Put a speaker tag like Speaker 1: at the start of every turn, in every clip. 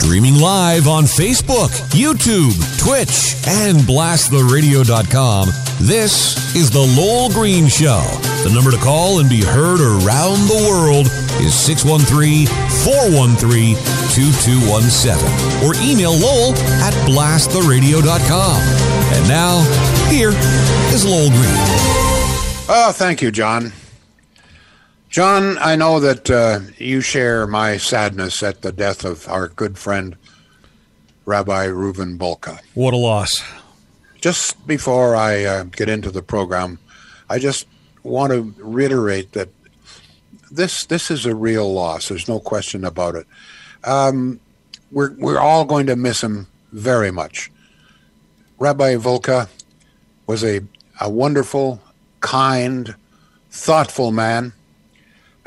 Speaker 1: Streaming live on Facebook, YouTube, Twitch, and blasttheradio.com. This is The Lowell Green Show. The number to call and be heard around the world is 613 413 2217 or email Lowell at blasttheradio.com. And now, here is Lowell Green.
Speaker 2: Oh, thank you, John. John, I know that uh, you share my sadness at the death of our good friend, Rabbi Reuven Bulka.
Speaker 3: What a loss.
Speaker 2: Just before I uh, get into the program, I just want to reiterate that this this is a real loss. There's no question about it. Um, we're we're all going to miss him very much. Rabbi Bulka was a a wonderful, kind, thoughtful man.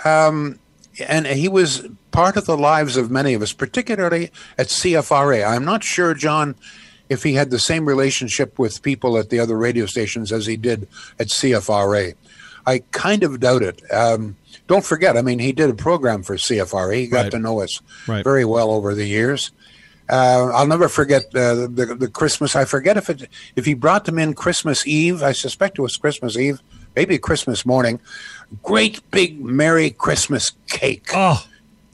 Speaker 2: Um, and he was part of the lives of many of us, particularly at CFRA. I'm not sure, John, if he had the same relationship with people at the other radio stations as he did at CFRA. I kind of doubt it. Um, don't forget, I mean, he did a program for CFRA. He got
Speaker 3: Right.
Speaker 2: to know us
Speaker 3: Right.
Speaker 2: very well over the years. Uh, I'll never forget uh, the the Christmas. I forget if it if he brought them in Christmas Eve. I suspect it was Christmas Eve, maybe Christmas morning. Great big Merry Christmas cake.
Speaker 3: Oh,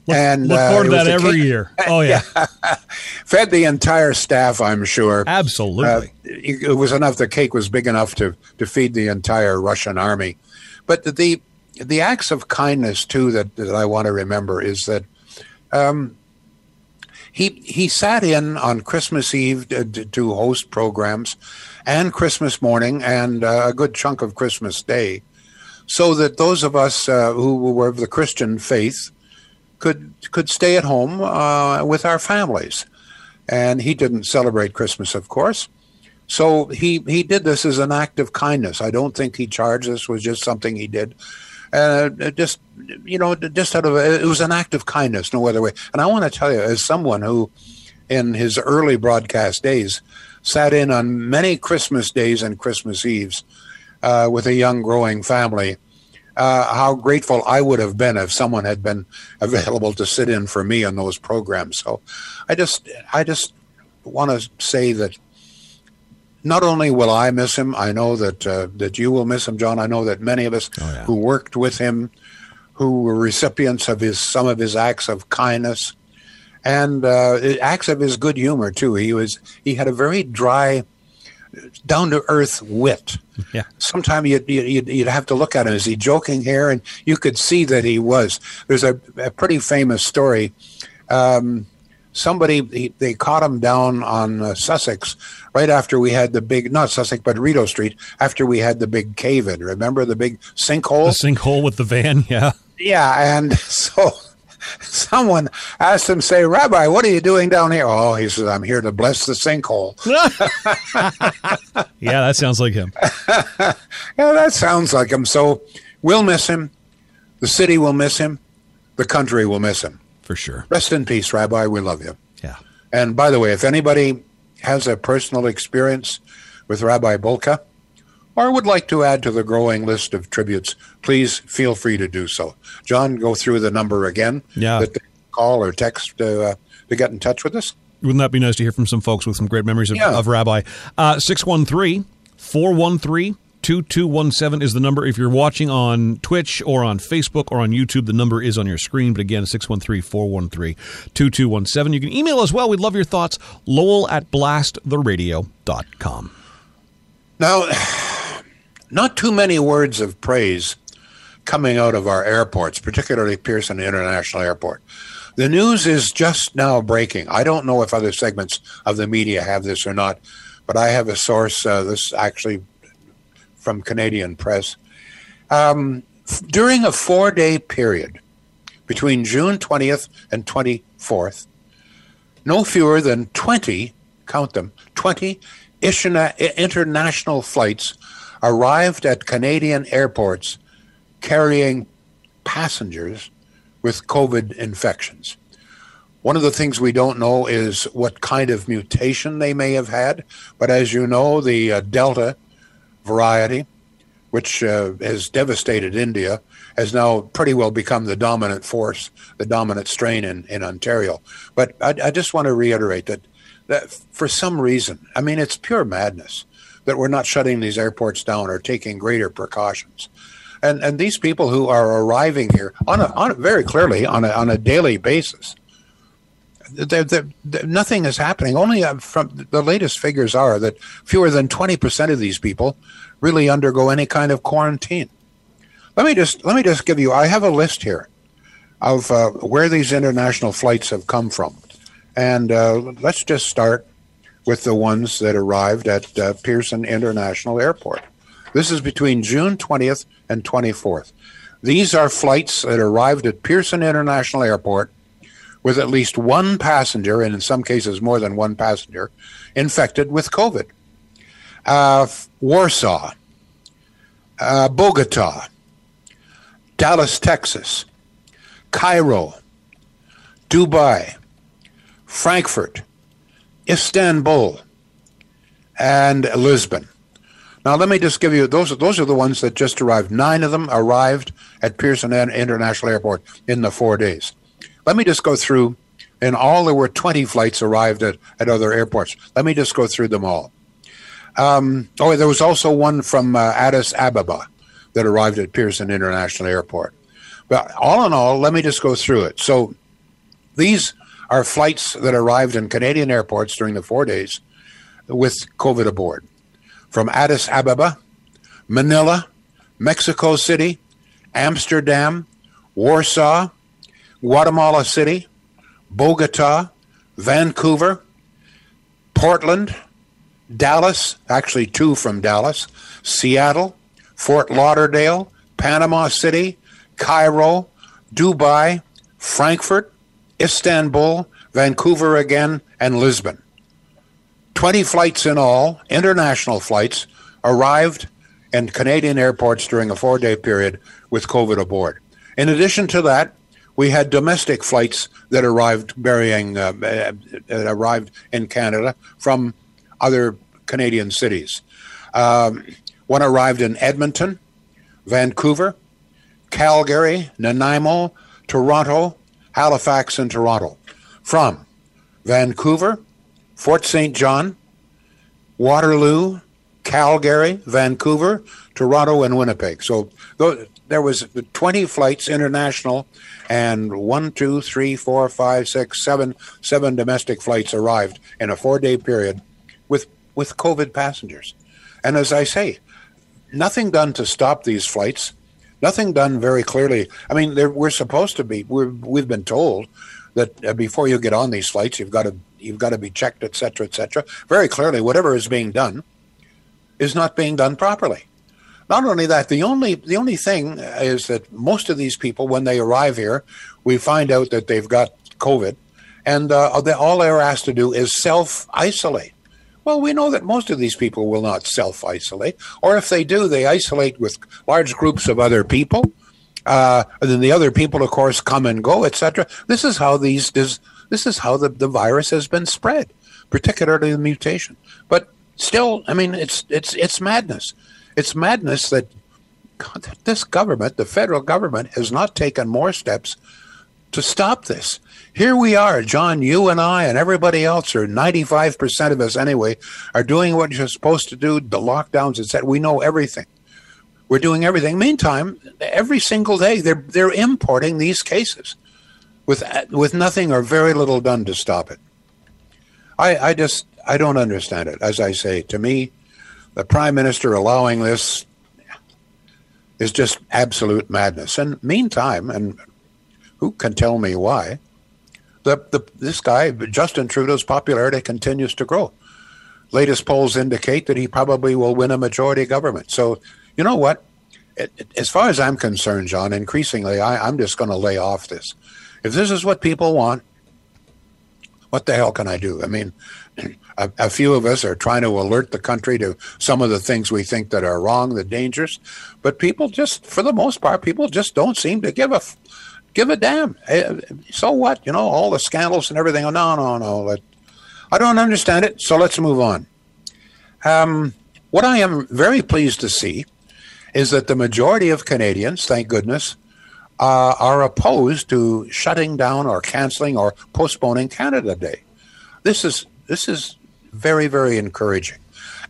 Speaker 3: look,
Speaker 2: And,
Speaker 3: look
Speaker 2: uh,
Speaker 3: forward
Speaker 2: it
Speaker 3: to that every
Speaker 2: cake-
Speaker 3: year. Oh, yeah.
Speaker 2: Fed the entire staff, I'm sure.
Speaker 3: Absolutely.
Speaker 2: Uh, it was enough. The cake was big enough to to feed the entire Russian army. But the the acts of kindness too that, that I want to remember is that um, he he sat in on Christmas Eve to- to host programs, and Christmas morning, and uh, a good chunk of Christmas Day, so that those of us uh, who were of the Christian faith could could stay at home uh, with our families. And he didn't celebrate Christmas, of course. So he he did this as an act of kindness. I don't think he charged this was just something he did. Uh, just you know, just out of it was an act of kindness, no other way. And I want to tell you, as someone who, in his early broadcast days, sat in on many Christmas days and Christmas Eves uh, with a young growing family, uh, how grateful I would have been if someone had been available to sit in for me on those programs. So, I just I just want to say that not only will I miss him, I know that uh, that you will miss him, John. I know that many of us
Speaker 3: yeah.
Speaker 2: who worked with him, who were recipients of his some of his acts of kindness, and uh, acts of his good humor too. He was he had a very dry, down to earth wit.
Speaker 3: Yeah.
Speaker 2: Sometimes you'd, you'd, you'd have to look at him. Is he joking here? And you could see that he was. There's a, a pretty famous story. Um, somebody he, they caught him down on uh, Sussex right after we had the big not Sussex but Rideau Street after we had the big cave in. Remember the big sinkhole?
Speaker 3: the sinkhole with the van. Yeah.
Speaker 2: Yeah, and so someone asked him, "Say, Rabbi, what are you doing down here?" Oh, he says, "I'm here to bless the sinkhole."
Speaker 3: Yeah, that sounds like him.
Speaker 2: Yeah, that sounds like him. So we'll miss him. The city will miss him. The country will miss him.
Speaker 3: For sure.
Speaker 2: Rest in peace, Rabbi. We love you.
Speaker 3: Yeah.
Speaker 2: And by the way, if anybody has a personal experience with Rabbi Bulka or would like to add to the growing list of tributes, please feel free to do so. John, go through the number again.
Speaker 3: Yeah.
Speaker 2: That they call or text to, uh, to get in touch with us.
Speaker 3: Wouldn't that be nice to hear from some folks with some great memories of,
Speaker 2: Yeah.
Speaker 3: of Rabbi? Uh, 613 413 2217 is the number. If you're watching on Twitch or on Facebook or on YouTube, the number is on your screen. But again, 613 413 2217. You can email us as well. We'd love your thoughts. Lowell at blasttheradio.com.
Speaker 2: Now, not too many words of praise coming out of our airports, particularly Pearson International Airport. The news is just now breaking. I don't know if other segments of the media have this or not, but I have a source, uh, this actually from Canadian Press. Um, f- during a four day period between June 20th and 24th, no fewer than 20, count them, 20 interna- international flights arrived at Canadian airports carrying passengers with COVID infections. One of the things we don't know is what kind of mutation they may have had, but as you know, the uh, Delta variety, which uh, has devastated India, has now pretty well become the dominant force, the dominant strain in, in Ontario. But I, I just want to reiterate that, that for some reason, I mean, it's pure madness that we're not shutting these airports down or taking greater precautions. And, and these people who are arriving here on a, on a, very clearly on a, on a daily basis, they're, they're, they're, nothing is happening. Only uh, from the latest figures are that fewer than 20% of these people really undergo any kind of quarantine. Let me just let me just give you. I have a list here of uh, where these international flights have come from, and uh, let's just start with the ones that arrived at uh, Pearson International Airport. This is between June 20th and 24th. These are flights that arrived at Pearson International Airport with at least one passenger, and in some cases more than one passenger, infected with COVID. Uh, Warsaw, uh, Bogota, Dallas, Texas, Cairo, Dubai, Frankfurt, Istanbul, and Lisbon. Now, let me just give you those. Those are the ones that just arrived. Nine of them arrived at Pearson International Airport in the four days. Let me just go through. In all, there were 20 flights arrived at, at other airports. Let me just go through them all. Um, oh, there was also one from uh, Addis Ababa that arrived at Pearson International Airport. But all in all, let me just go through it. So these are flights that arrived in Canadian airports during the four days with COVID aboard. From Addis Ababa, Manila, Mexico City, Amsterdam, Warsaw, Guatemala City, Bogota, Vancouver, Portland, Dallas, actually two from Dallas, Seattle, Fort Lauderdale, Panama City, Cairo, Dubai, Frankfurt, Istanbul, Vancouver again, and Lisbon. 20 flights in all, international flights, arrived in Canadian airports during a four day period with COVID aboard. In addition to that, we had domestic flights that arrived burying, uh, uh, arrived in Canada from other Canadian cities. Um, one arrived in Edmonton, Vancouver, Calgary, Nanaimo, Toronto, Halifax, and Toronto. From Vancouver, Fort St. John, Waterloo, Calgary, Vancouver, Toronto, and Winnipeg. So there was 20 flights international and one, two, three, four, five, six, seven, seven domestic flights arrived in a four-day period with with COVID passengers. And as I say, nothing done to stop these flights. Nothing done very clearly. I mean, we're supposed to be. we have been told that uh, before you get on these flights, you've got to you've got to be checked, et cetera, et cetera. Very clearly, whatever is being done is not being done properly. Not only that, the only the only thing is that most of these people, when they arrive here, we find out that they've got COVID, and uh, all they're asked to do is self isolate. Well, we know that most of these people will not self isolate, or if they do, they isolate with large groups of other people. Uh, and then the other people, of course, come and go, etc. This is how these this, this is how the, the virus has been spread, particularly the mutation. But still, I mean, it's it's it's madness. It's madness that this government, the federal government, has not taken more steps to stop this. Here we are, John, you and I and everybody else, or 95% of us anyway, are doing what you're supposed to do, the lockdowns, etc. We know everything. We're doing everything. Meantime, every single day they're they're importing these cases with with nothing or very little done to stop it. I, I just I don't understand it. As I say, to me, the prime minister allowing this is just absolute madness. And meantime, and who can tell me why? The, the this guy Justin Trudeau's popularity continues to grow. Latest polls indicate that he probably will win a majority government. So you know what? It, it, as far as I'm concerned, John, increasingly I, I'm just going to lay off this. If this is what people want, what the hell can I do? I mean, a, a, few of us are trying to alert the country to some of the things we think that are wrong, the dangers, but people just, for the most part, people just don't seem to give a give a damn. So what? You know, all the scandals and everything. Oh, no, no, no. I don't understand it. So let's move on. Um, what I am very pleased to see is that the majority of Canadians, thank goodness, uh, are opposed to shutting down or canceling or postponing Canada Day. This is this is very very encouraging.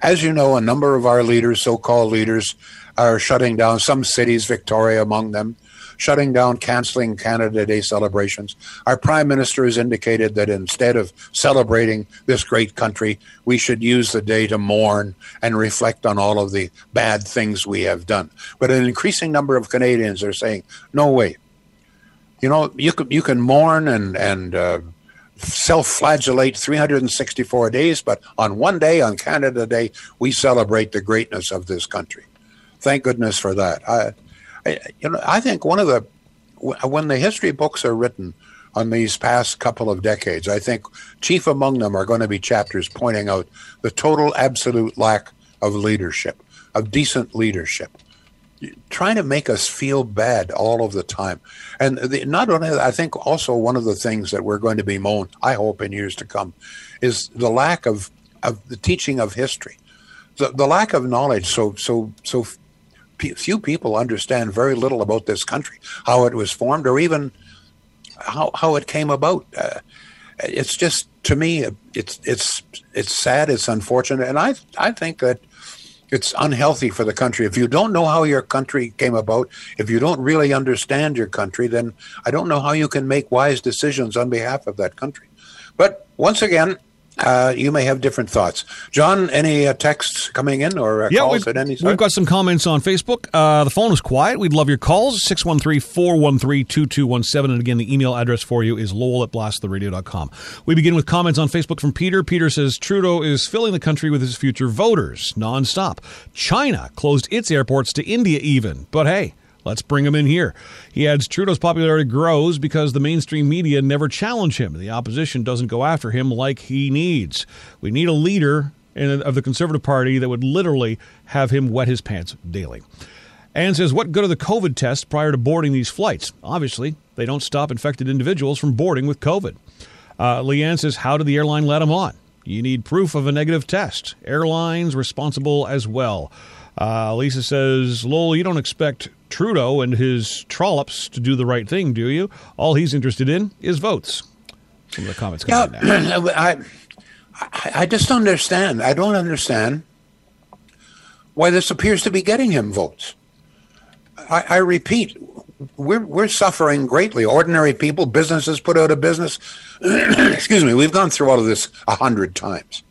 Speaker 2: As you know, a number of our leaders, so-called leaders, are shutting down some cities, Victoria among them, shutting down, canceling Canada Day celebrations. Our Prime Minister has indicated that instead of celebrating this great country, we should use the day to mourn and reflect on all of the bad things we have done. But an increasing number of Canadians are saying, no way. You know, you can, you can mourn and, and uh, self flagellate 364 days, but on one day, on Canada Day, we celebrate the greatness of this country. Thank goodness for that. I, I, you know, I think one of the when the history books are written on these past couple of decades, I think chief among them are going to be chapters pointing out the total absolute lack of leadership, of decent leadership, trying to make us feel bad all of the time. And the, not only, I think also one of the things that we're going to be moaned, I hope in years to come, is the lack of of the teaching of history, the, the lack of knowledge. So so so few people understand very little about this country, how it was formed, or even how how it came about. Uh, it's just to me, it's it's it's sad, it's unfortunate, and I I think that it's unhealthy for the country. If you don't know how your country came about, if you don't really understand your country, then I don't know how you can make wise decisions on behalf of that country. But once again, uh, you may have different thoughts. John, any uh, texts coming in or uh, yeah, calls at any time?
Speaker 3: We've got some comments on Facebook. Uh, the phone is quiet. We'd love your calls, 613-413-2217. And again, the email address for you is lowell at blasttheradio.com. We begin with comments on Facebook from Peter. Peter says, Trudeau is filling the country with his future voters nonstop. China closed its airports to India even. But hey, Let's bring him in here. He adds Trudeau's popularity grows because the mainstream media never challenge him. The opposition doesn't go after him like he needs. We need a leader of the Conservative Party that would literally have him wet his pants daily. Anne says, What good are the COVID tests prior to boarding these flights? Obviously, they don't stop infected individuals from boarding with COVID. Uh, Leanne says, How did the airline let him on? You need proof of a negative test. Airlines responsible as well. Uh, Lisa says, Lowell, you don't expect Trudeau and his trollops to do the right thing, do you? All he's interested in is votes. Some of the comments coming
Speaker 2: yeah, I, I just don't understand. I don't understand why this appears to be getting him votes. I, I repeat, we're we're suffering greatly. Ordinary people, businesses put out of business. Excuse me. We've gone through all of this a hundred times.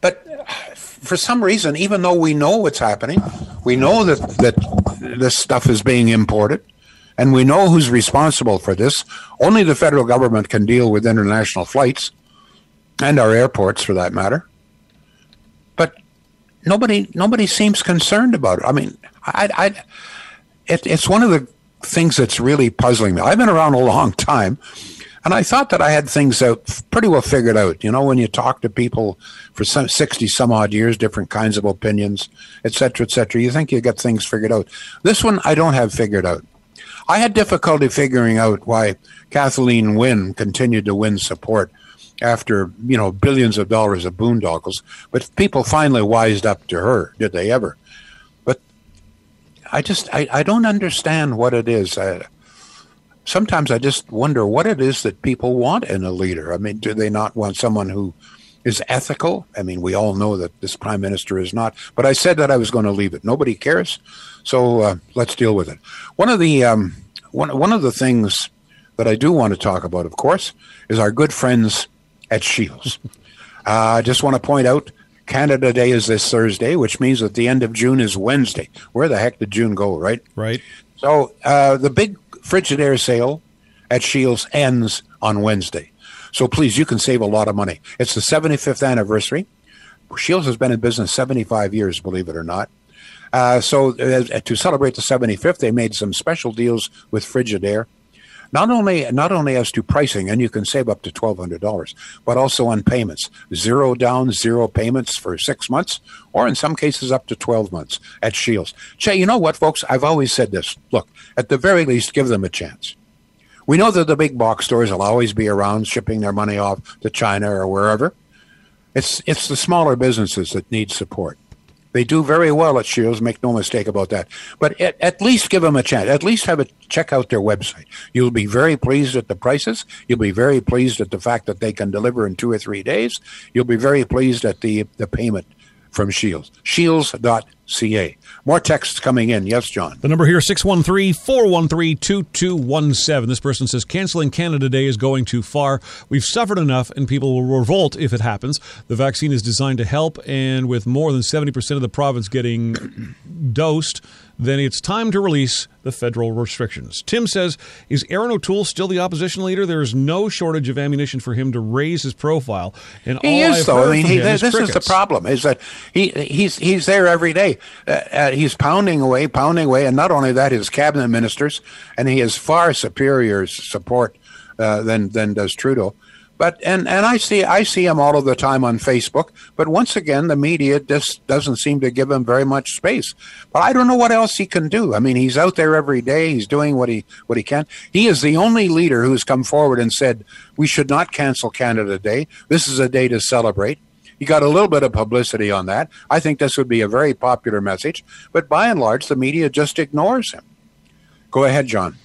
Speaker 2: But for some reason, even though we know what's happening, we know that, that this stuff is being imported, and we know who's responsible for this. Only the federal government can deal with international flights and our airports, for that matter. But nobody nobody seems concerned about it. I mean, I, I it, it's one of the things that's really puzzling me. I've been around a long time, and I thought that I had things out pretty well figured out. You know, when you talk to people for some 60 some odd years, different kinds of opinions, et cetera, et cetera, you think you get things figured out. This one I don't have figured out. I had difficulty figuring out why Kathleen Wynne continued to win support after, you know, billions of dollars of boondoggles, but people finally wised up to her. Did they ever? But I just, I, I don't understand what it is. I, sometimes I just wonder what it is that people want in a leader. I mean, do they not want someone who is ethical? I mean, we all know that this prime minister is not. But I said that I was going to leave it. Nobody cares, so uh, let's deal with it. One of the um, one one of the things that I do want to talk about, of course, is our good friends at Shields. Uh, I just want to point out. Canada Day is this Thursday, which means that the end of June is Wednesday. Where the heck did June go, right?
Speaker 3: Right.
Speaker 2: So uh, the big Frigidaire sale at Shields ends on Wednesday. So please, you can save a lot of money. It's the 75th anniversary. Shields has been in business 75 years, believe it or not. Uh, so uh, to celebrate the 75th, they made some special deals with Frigidaire. Not only not only as to pricing, and you can save up to twelve hundred dollars, but also on payments. Zero down, zero payments for six months, or in some cases up to twelve months at Shields. Che, you know what, folks? I've always said this. Look, at the very least, give them a chance. We know that the big box stores will always be around shipping their money off to China or wherever. It's it's the smaller businesses that need support. They do very well at Shields, make no mistake about that. But at, at, least give them a chance. At least have a check out their website. You'll be very pleased at the prices. You'll be very pleased at the fact that they can deliver in two or three days. You'll be very pleased at the, the payment from Shields. Shields.ca. More texts coming in. Yes, John.
Speaker 3: The number here 613 413 2217. This person says canceling Canada Day is going too far. We've suffered enough and people will revolt if it happens. The vaccine is designed to help, and with more than 70% of the province getting dosed, then it's time to release the federal restrictions. Tim says, Is Erin O'Toole still the opposition leader? There is no shortage of ammunition for him to raise his profile. And
Speaker 2: he is,
Speaker 3: I've
Speaker 2: though. I mean, he, this
Speaker 3: is
Speaker 2: is the problem: is that he he's he's there every day. Uh, uh, he's pounding away, pounding away, and not only that, his cabinet ministers, and he has far superior support uh, than than does Trudeau. But and and I see I see him all of the time on Facebook. But once again, the media just doesn't seem to give him very much space. But I don't know what else he can do. I mean, he's out there every day. He's doing what he what he can. He is the only leader who's come forward and said we should not cancel Canada Day. This is a day to celebrate. He got a little bit of publicity on that. I think this would be a very popular message. But by and large, the media just ignores him. Go ahead, John.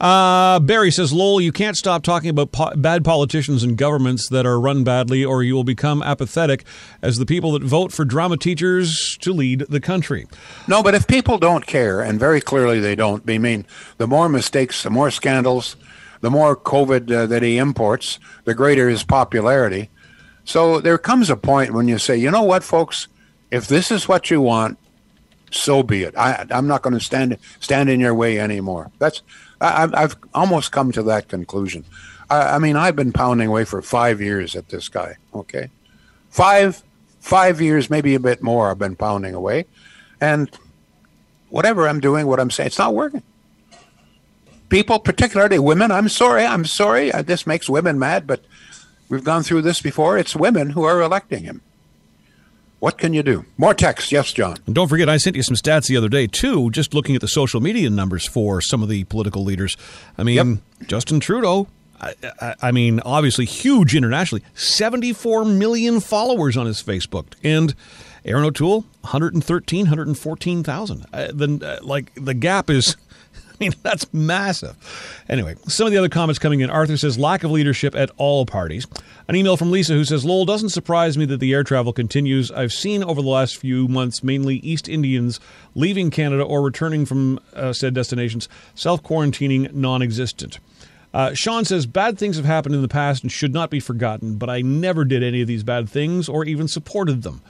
Speaker 3: Uh, Barry says, Lowell, you can't stop talking about po- bad politicians and governments that are run badly, or you will become apathetic as the people that vote for drama teachers to lead the country.
Speaker 2: No, but if people don't care, and very clearly they don't, I mean, the more mistakes, the more scandals, the more COVID uh, that he imports, the greater his popularity. So there comes a point when you say, you know what, folks, if this is what you want, so be it. I, I'm not going to stand stand in your way anymore. That's I, I've almost come to that conclusion. I, I mean, I've been pounding away for five years at this guy. Okay, five five years, maybe a bit more. I've been pounding away, and whatever I'm doing, what I'm saying, it's not working. People, particularly women, I'm sorry, I'm sorry. Uh, This makes women mad, but we've gone through this before. It's women who are electing him. What can you do? More text. Yes, John.
Speaker 3: And don't forget, I sent you some stats the other day, too, just looking at the social media numbers for some of the political leaders. I mean, Justin Trudeau, I, I, I mean, obviously huge internationally, 74 million followers on his Facebook. And Erin O'Toole, 113, 114,000. Uh, then, uh, like, the gap is. I mean, that's massive. Anyway, some of the other comments coming in. Arthur says, lack of leadership at all parties. An email from Lisa who says, Lowell, doesn't surprise me that the air travel continues. I've seen over the last few months mainly East Indians leaving Canada or returning from uh, said destinations, self quarantining non existent. Uh, Sean says, bad things have happened in the past and should not be forgotten, but I never did any of these bad things or even supported them.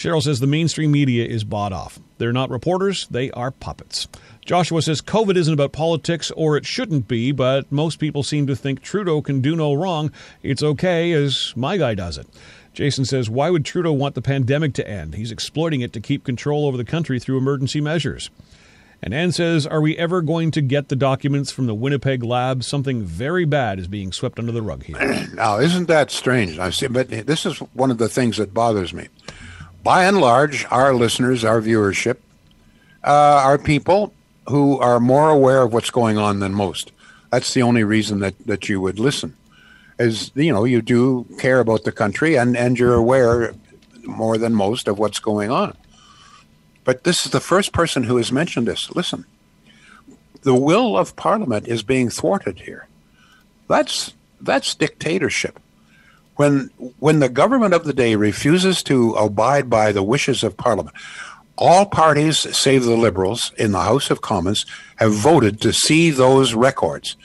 Speaker 3: Cheryl says the mainstream media is bought off. They're not reporters, they are puppets. Joshua says COVID isn't about politics, or it shouldn't be, but most people seem to think Trudeau can do no wrong. It's okay as my guy does it. Jason says, Why would Trudeau want the pandemic to end? He's exploiting it to keep control over the country through emergency measures. And Ann says, Are we ever going to get the documents from the Winnipeg lab? Something very bad is being swept under the rug here.
Speaker 2: Now, isn't that strange? I see, but this is one of the things that bothers me. By and large, our listeners, our viewership, uh, are people who are more aware of what's going on than most. That's the only reason that, that you would listen. Is you know you do care about the country and, and you're aware more than most of what's going on. But this is the first person who has mentioned this. Listen, the will of Parliament is being thwarted here. That's that's dictatorship. When when the government of the day refuses to abide by the wishes of Parliament, all parties, save the Liberals in the House of Commons, have voted to see those records.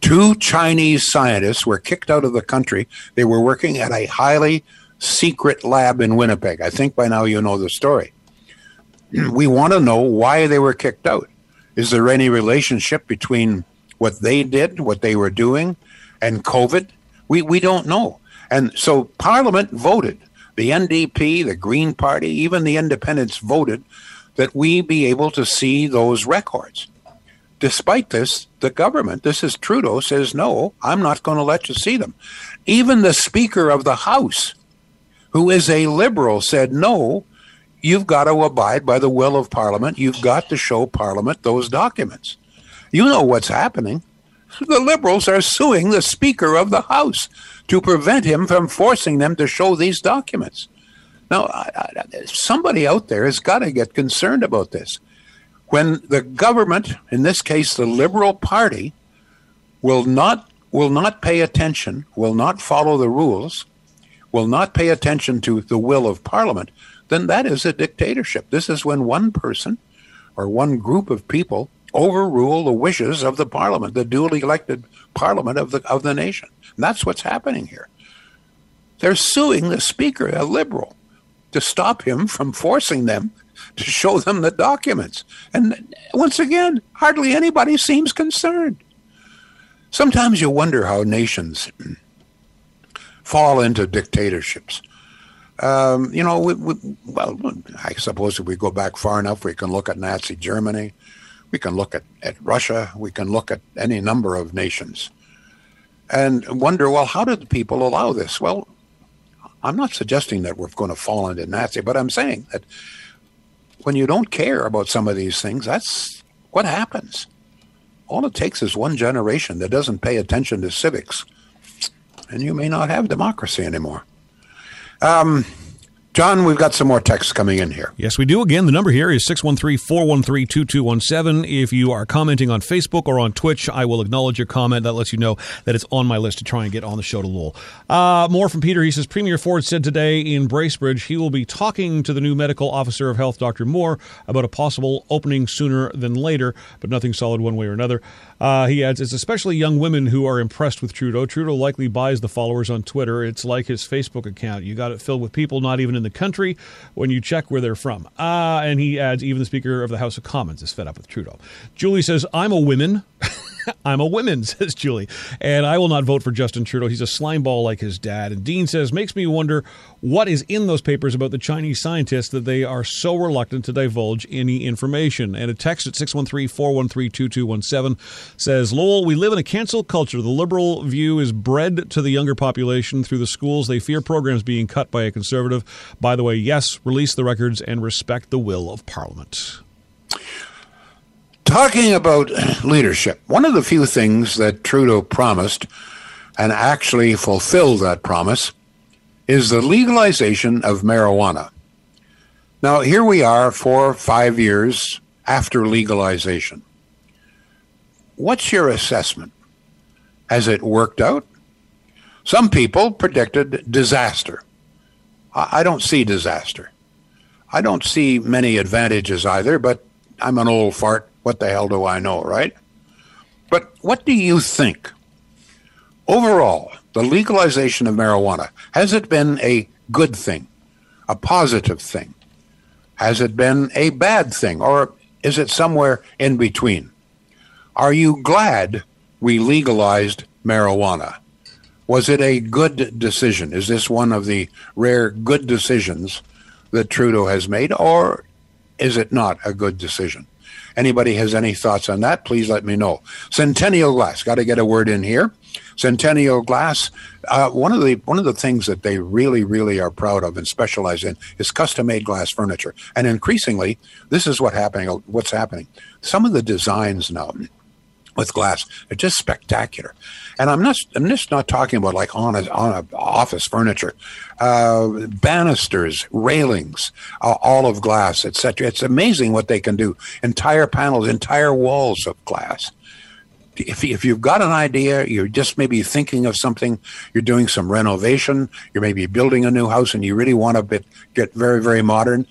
Speaker 2: Two Chinese scientists were kicked out of the country. They were working at a highly secret lab in Winnipeg. I think by now you know the story. We want to know why they were kicked out. Is there any relationship between what they did, what they were doing, and COVID? We, we don't know. And so Parliament voted, the NDP, the Green Party, even the independents voted that we be able to see those records. Despite this, the government, this is Trudeau, says, no, I'm not going to let you see them. Even the Speaker of the House, who is a liberal, said, no, you've got to abide by the will of Parliament. You've got to show Parliament those documents. You know what's happening. The Liberals are suing the Speaker of the House to prevent him from forcing them to show these documents. Now, somebody out there has got to get concerned about this. When the government, in this case the Liberal Party, will not will not pay attention, will not follow the rules, will not pay attention to the will of Parliament, then that is a dictatorship. This is when one person or one group of people overrule the wishes of the Parliament, the duly elected Parliament of the of the nation. And that's what's happening here. They're suing the Speaker, a liberal, to stop him from forcing them to show them the documents. And once again, hardly anybody seems concerned. Sometimes you wonder how nations fall into dictatorships. Um, you know, we, we, well, I suppose if we go back far enough, we can look at Nazi Germany, we can look at, at Russia, we can look at any number of nations and wonder, well, how did the people allow this? Well, I'm not suggesting that we're going to fall into Nazi, but I'm saying that when you don't care about some of these things, that's what happens. All it takes is one generation that doesn't pay attention to civics, and you may not have democracy anymore. Um, John, we've got some more texts coming in here.
Speaker 3: Yes, we do. Again, the number here is 613 413 2217. If you are commenting on Facebook or on Twitch, I will acknowledge your comment. That lets you know that it's on my list to try and get on the show to Lowell. Uh, more from Peter. He says Premier Ford said today in Bracebridge he will be talking to the new medical officer of health, Dr. Moore, about a possible opening sooner than later, but nothing solid one way or another. Uh, he adds, it's especially young women who are impressed with Trudeau. Trudeau likely buys the followers on Twitter. It's like his Facebook account. You got it filled with people not even in the country when you check where they're from. Uh, and he adds, even the Speaker of the House of Commons is fed up with Trudeau. Julie says, I'm a woman. I'm a woman, says Julie, and I will not vote for Justin Trudeau. He's a slimeball like his dad. And Dean says, makes me wonder what is in those papers about the Chinese scientists that they are so reluctant to divulge any information. And a text at 613 413 2217 says, Lowell, we live in a cancel culture. The liberal view is bred to the younger population through the schools. They fear programs being cut by a conservative. By the way, yes, release the records and respect the will of Parliament.
Speaker 2: Talking about leadership, one of the few things that Trudeau promised and actually fulfilled that promise is the legalization of marijuana. Now, here we are, four or five years after legalization. What's your assessment? Has it worked out? Some people predicted disaster. I don't see disaster. I don't see many advantages either, but I'm an old fart what the hell do I know, right? But what do you think? Overall, the legalization of marijuana, has it been a good thing, a positive thing? Has it been a bad thing, or is it somewhere in between? Are you glad we legalized marijuana? Was it a good decision? Is this one of the rare good decisions that Trudeau has made, or is it not a good decision? Anybody has any thoughts on that, please let me know. Centennial Glass, got to get a word in here. Centennial Glass, uh, one of the one of the things that they really really are proud of and specialize in is custom made glass furniture. And increasingly, this is what happening. What's happening? Some of the designs now with glass. They're just spectacular. And I'm not I'm just not talking about like on a, on a office furniture, uh, banisters, railings, uh, all of glass, etc. It's amazing what they can do. Entire panels, entire walls of glass. If, if you've got an idea, you're just maybe thinking of something, you're doing some renovation, you're maybe building a new house and you really want to get very, very modern,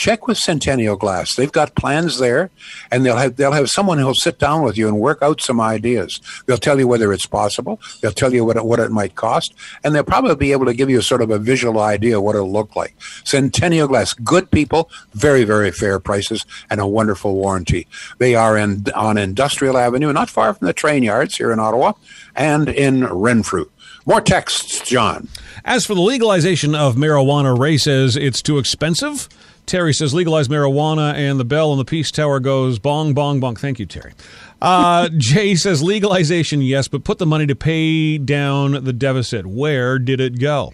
Speaker 2: check with Centennial Glass. They've got plans there, and they'll have they'll have someone who'll sit down with you and work out some ideas. They'll tell you whether it's possible. They'll tell you what it, what it might cost, and they'll probably be able to give you sort of a visual idea of what it'll look like. Centennial Glass, good people, very very fair prices, and a wonderful warranty. They are in on Industrial Avenue, not far from the train yards here in Ottawa, and in Renfrew. More texts, John.
Speaker 3: As for the legalization of marijuana, Ray says it's too expensive. Terry says legalize marijuana, and the bell on the Peace Tower goes bong, bong, bong. Thank you, Terry. Uh, Jay says legalization, yes, but put the money to pay down the deficit. Where did it go?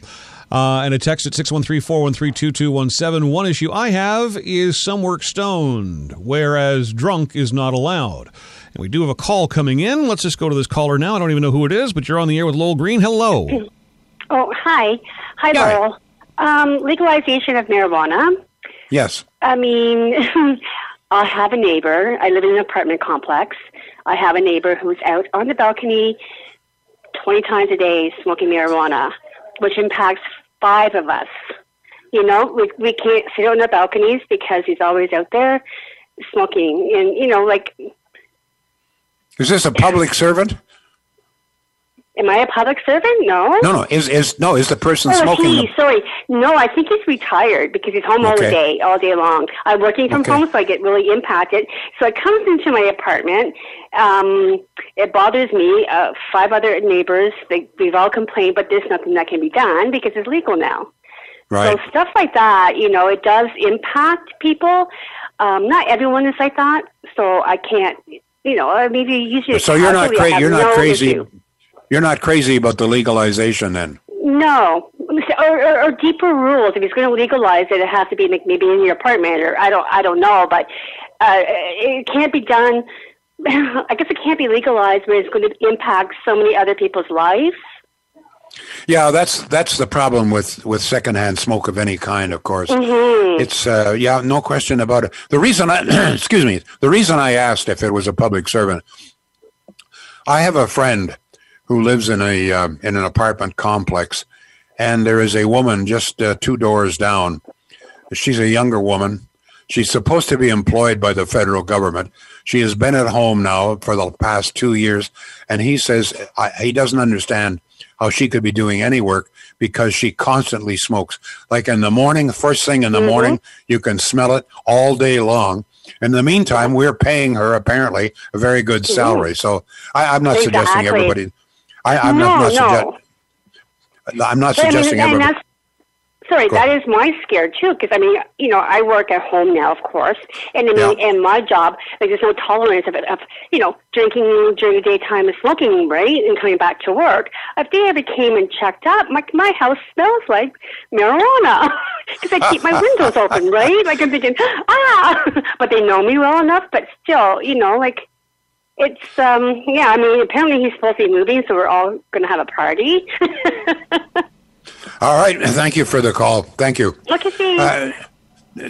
Speaker 3: Uh, and a text at 613 413 2217. One issue I have is some work stoned, whereas drunk is not allowed. And we do have a call coming in. Let's just go to this caller now. I don't even know who it is, but you're on the air with Lowell Green. Hello.
Speaker 4: Oh, hi. Hi, Lowell. Um, legalization of marijuana.
Speaker 2: Yes.
Speaker 4: I mean, I have a neighbor. I live in an apartment complex. I have a neighbor who's out on the balcony 20 times a day smoking marijuana, which impacts five of us. You know, we, we can't sit on the balconies because he's always out there smoking. And, you know, like.
Speaker 2: Is this a public servant?
Speaker 4: Am I a public servant? No.
Speaker 2: No, no. Is is no? Is the person
Speaker 4: oh,
Speaker 2: smoking?
Speaker 4: He, sorry. No, I think he's retired because he's home all
Speaker 2: Okay.
Speaker 4: day, all day long. I'm working from
Speaker 2: Okay.
Speaker 4: home, so I get really impacted. So it comes into my apartment. Um, it bothers me. Uh, five other neighbors, they, we've all complained, but there's nothing that can be done because it's legal now.
Speaker 2: right.
Speaker 4: So stuff like that, you know, it does impact people. Um, not everyone is like that, so I can't. You know, uh, maybe usually.
Speaker 2: So you're not
Speaker 4: casually, I
Speaker 2: cra-
Speaker 4: have
Speaker 2: you're not
Speaker 4: no
Speaker 2: crazy. You're not crazy about the legalization then.
Speaker 4: No, or, or, or deeper rules. If he's going to legalize it, it has to be like maybe in your apartment, or I don't, I don't know, but uh, it can't be done. I guess it can't be legalized when it's going to impact so many other people's lives.
Speaker 2: Yeah, that's that's the problem with with secondhand smoke of any kind. Of course,
Speaker 4: Mm-hmm.
Speaker 2: it's uh, yeah, no question about it. The reason I excuse me, the reason I asked if it was a public servant, I have a friend who lives in a um, in an apartment complex, and there is a woman just uh, two doors down. She's a younger woman. She's supposed to be employed by the federal government. She has been at home now for the past two years, and he says I, he doesn't understand how she could be doing any work because she constantly smokes. Like in the morning, first thing in the morning, you can smell it all day long. In the meantime, we're paying her apparently a very good salary. So I, I'm not suggesting everybody. I, I'm
Speaker 4: no,
Speaker 2: not, not
Speaker 4: no.
Speaker 2: suggest, I'm not
Speaker 4: But I mean,
Speaker 2: suggesting
Speaker 4: and
Speaker 2: everybody.
Speaker 4: that's sorry, that is my scare too. Because I mean, you know, I work at home now, of course, and I mean,
Speaker 2: Yeah.
Speaker 4: and my job, like, there's no tolerance of, of you know drinking during the daytime and smoking, right, and coming back to work. If they ever came and checked up, my my house smells like marijuana because I keep my windows open, right? Like I'm thinking, ah, but they know me well enough, but still, you know, like. It's um yeah, I mean apparently he's supposed to be moving, so we're all gonna have a party.
Speaker 2: All right. Thank you for the call. Thank you.
Speaker 4: okay, thanks.
Speaker 2: Uh,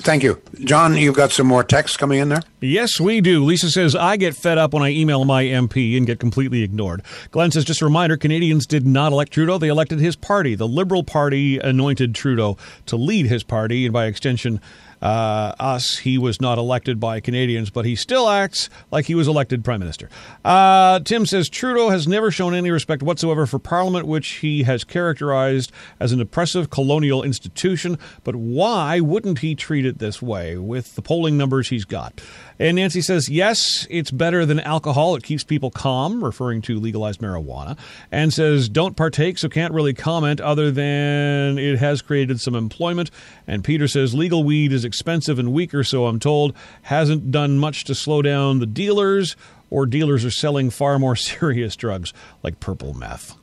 Speaker 2: thank you. John, you've got some more texts coming in there?
Speaker 3: Yes, we do. Lisa says, I get fed up when I email my MP and get completely ignored. Glenn says, just a reminder Canadians did not elect Trudeau. They elected his party. The Liberal Party anointed Trudeau to lead his party, and by extension, uh, us. He was not elected by Canadians, but he still acts like he was elected prime minister. Uh, Tim says Trudeau has never shown any respect whatsoever for Parliament, which he has characterized as an oppressive colonial institution. But why wouldn't he treat it this way with the polling numbers he's got? And Nancy says, yes, it's better than alcohol. It keeps people calm, referring to legalized marijuana, and says, don't partake, so can't really comment other than it has created some employment. And Peter says, legal weed is expensive and weaker, so I'm told, hasn't done much to slow down the dealers, or dealers are selling far more serious drugs like purple meth.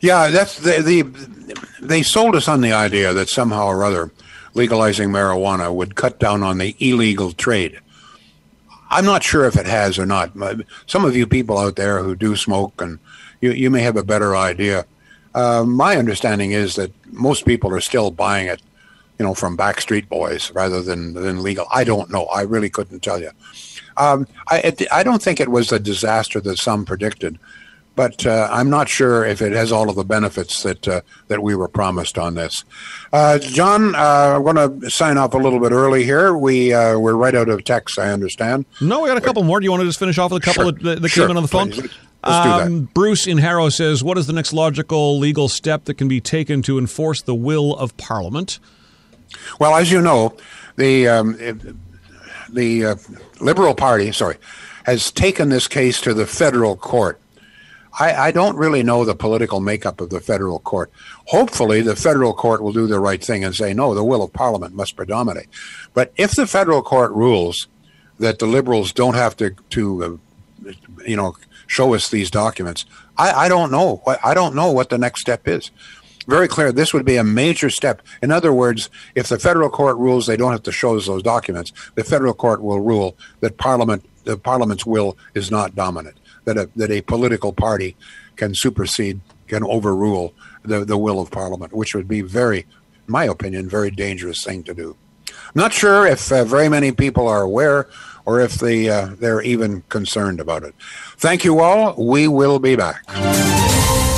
Speaker 2: Yeah, that's the, the they sold us on the idea that somehow or other legalizing marijuana would cut down on the illegal trade. I'm not sure if it has or not. Some of you people out there who do smoke and you, you may have a better idea. Uh, my understanding is that most people are still buying it, you know, from Backstreet Boys rather than than legal. I don't know. I really couldn't tell you. Um, I it, I don't think it was the disaster that some predicted, but uh, I'm not sure if it has all of the benefits that uh, that we were promised on this. Uh, John, uh, I'm going to sign off a little bit early here. We uh, we're right out of text. I understand.
Speaker 3: No, we got a couple more. Do you want to just finish off with a couple
Speaker 2: Sure.
Speaker 3: of that, that
Speaker 2: Sure,
Speaker 3: came in on the phone?
Speaker 2: please. Let's- let's do that.
Speaker 3: Um, Bruce in Harrow says, "What is the next logical legal step that can be taken to enforce the will of Parliament?"
Speaker 2: Well, as you know, the um, the uh, Liberal Party, sorry, has taken this case to the federal court. I, I don't really know the political makeup of the federal court. Hopefully, the federal court will do the right thing and say, no, the will of Parliament must predominate. But if the federal court rules that the Liberals don't have to, to uh, you know, show us these documents, I, I don't know. I don't know what the next step is. Very clear. This would be a major step. In other words, if the federal court rules they don't have to show us those documents, the federal court will rule that Parliament, the Parliament's will is not dominant. That a that a political party can supersede can overrule the, the will of Parliament, which would be very, in my opinion, very dangerous thing to do. I'm not sure if uh, very many people are aware or if they, uh, they're even concerned about it. Thank you all. We will be back.